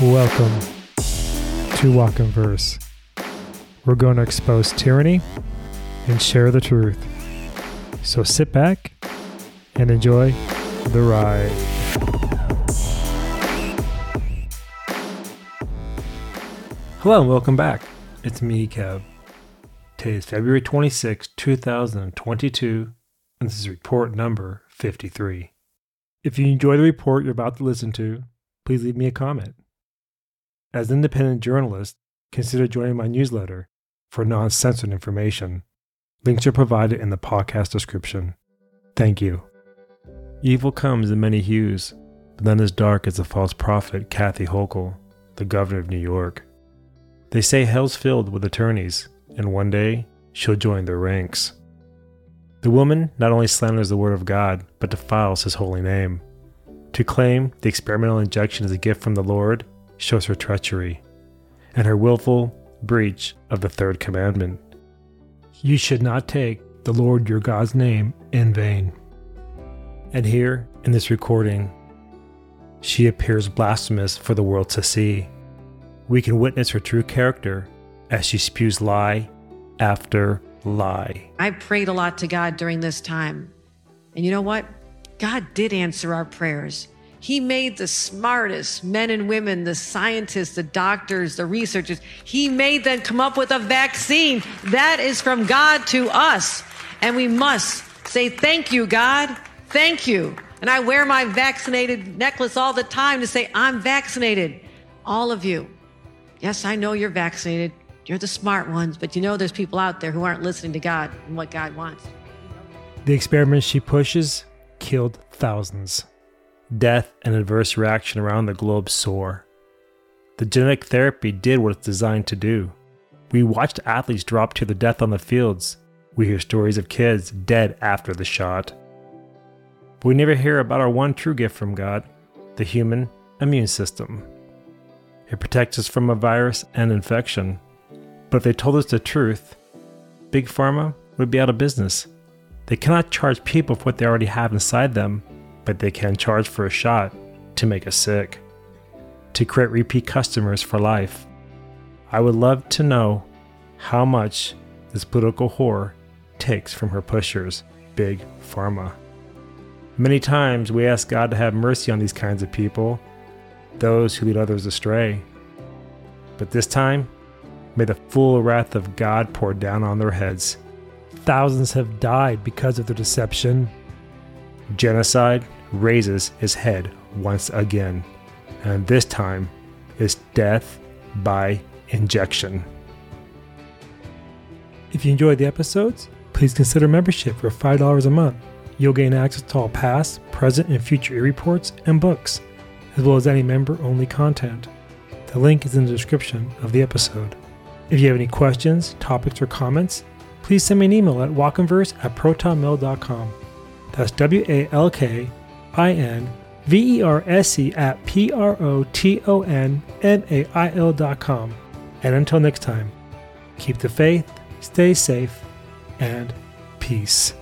Welcome to Walk in Verse. We're going to expose tyranny and share the truth. So sit back and enjoy the ride. Hello and welcome back. It's me, Kev. Today is February 26, 2022, and this is report number 53. If you enjoy the report you're about to listen to, please leave me a comment. As an independent journalist, consider joining my newsletter for non censored information. Links are provided in the podcast description. Thank you. Evil comes in many hues, but none as dark as the false prophet Kathy Hochul, the governor of New York. They say hell's filled with attorneys, and one day she'll join their ranks. The woman not only slanders the word of God, but defiles his holy name. To claim the experimental injection is a gift from the Lord shows her treachery and her willful breach of the third commandment. You should not take the Lord your God's name in vain. And here, in this recording, she appears blasphemous for the world to see. We can witness her true character as she spews lie after lie. I prayed a lot to God during this time. And you know what? God did answer our prayers. He made the smartest men and women, the scientists, the doctors, the researchers. He made them come up with a vaccine. That is from God to us. And we must say, Thank you, God. Thank you. And I wear my vaccinated necklace all the time to say, I'm vaccinated. All of you. Yes, I know you're vaccinated. You're the smart ones, but you know there's people out there who aren't listening to God and what God wants. The experiments she pushes killed thousands. Death and adverse reaction around the globe soar. The genetic therapy did what it's designed to do. We watched athletes drop to their death on the fields. We hear stories of kids dead after the shot. But we never hear about our one true gift from God the human immune system. It protects us from a virus and infection. But if they told us the truth, Big Pharma would be out of business. They cannot charge people for what they already have inside them but they can charge for a shot to make us sick, to create repeat customers for life. I would love to know how much this political whore takes from her pushers, Big Pharma. Many times we ask God to have mercy on these kinds of people, those who lead others astray. But this time, may the full wrath of God pour down on their heads. Thousands have died because of their deception. Genocide raises his head once again, and this time is death by injection. If you enjoyed the episodes, please consider membership for $5 a month. You'll gain access to all past, present, and future e-reports and books, as well as any member-only content. The link is in the description of the episode. If you have any questions, topics, or comments, please send me an email at walkinverse at protonmail.com. That's W A L K I N V E R S E at P R O T O N M A I L dot com. And until next time, keep the faith, stay safe, and peace.